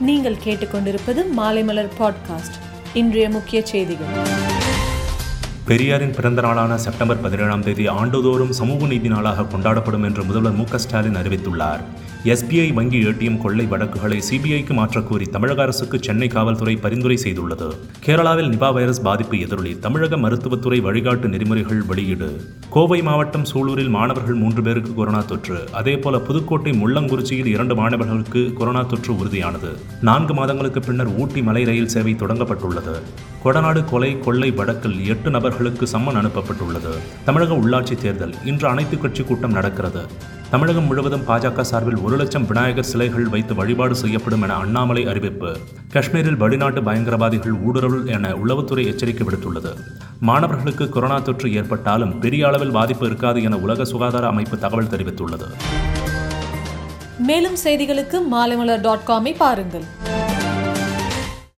நீங்கள் கேட்டுக்கொண்டிருப்பது மாலைமலர் பாட்காஸ்ட் இன்றைய முக்கிய செய்திகள். பெரியாரின் பிறந்த நாளான செப்டம்பர் பதினேழாம் தேதி ஆண்டுதோறும் சமூக நீதி நாளாக கொண்டாடப்படும் என்று முதல்வர் மு க ஸ்டாலின் அறிவித்துள்ளார். எஸ்பிஐ வங்கி ஏடிஎம் கொள்ளை வழக்குகளை சிபிஐக்கு மாற்றக்கோரி தமிழக அரசுக்கு சென்னை காவல்துறை பரிந்துரை செய்துள்ளது. கேரளாவில் நிபா வைரஸ் பாதிப்பு எதிரொலி தமிழக மருத்துவத்துறை வழிகாட்டு நெறிமுறைகள் வெளியீடு. கோவை மாவட்டம் சூலூரில் மாணவர்கள் மூன்று பேருக்கு கொரோனா தொற்று. அதேபோல புதுக்கோட்டை முள்ளங்குறிச்சியில் இரண்டு மாணவர்களுக்கு கொரோனா தொற்று உறுதியானது. நான்கு மாதங்களுக்கு பின்னர் ஊட்டி மலை ரயில் சேவை தொடங்கப்பட்டுள்ளது. கொடநாடு கொலை கொள்ளை வழக்கில் எட்டு நபர்களுக்கு சம்மன் அனுப்பப்பட்டுள்ளது. தமிழக உள்ளாட்சி தேர்தல் இன்று அனைத்து கட்சி கூட்டம் நடக்கிறது. தமிழகம் முழுவதும் பாஜக சார்பில் ஒரு லட்சம் விநாயகர் சிலைகள் வைத்து வழிபாடு செய்யப்படும் என அண்ணாமலை அறிவிப்பு. காஷ்மீரில் வெளிநாட்டு பயங்கரவாதிகள் ஊடுருவல் என உளவுத்துறை எச்சரிக்கை விடுத்துள்ளது. மாணவர்களுக்கு கொரோனா தொற்று ஏற்பட்டாலும் பெரிய அளவில் பாதிப்பு இருக்காது என உலக சுகாதார அமைப்பு தகவல் தெரிவித்துள்ளது. மேலும் செய்திகளுக்கு மாலைமலர் டாட் காமை பாருங்கள்.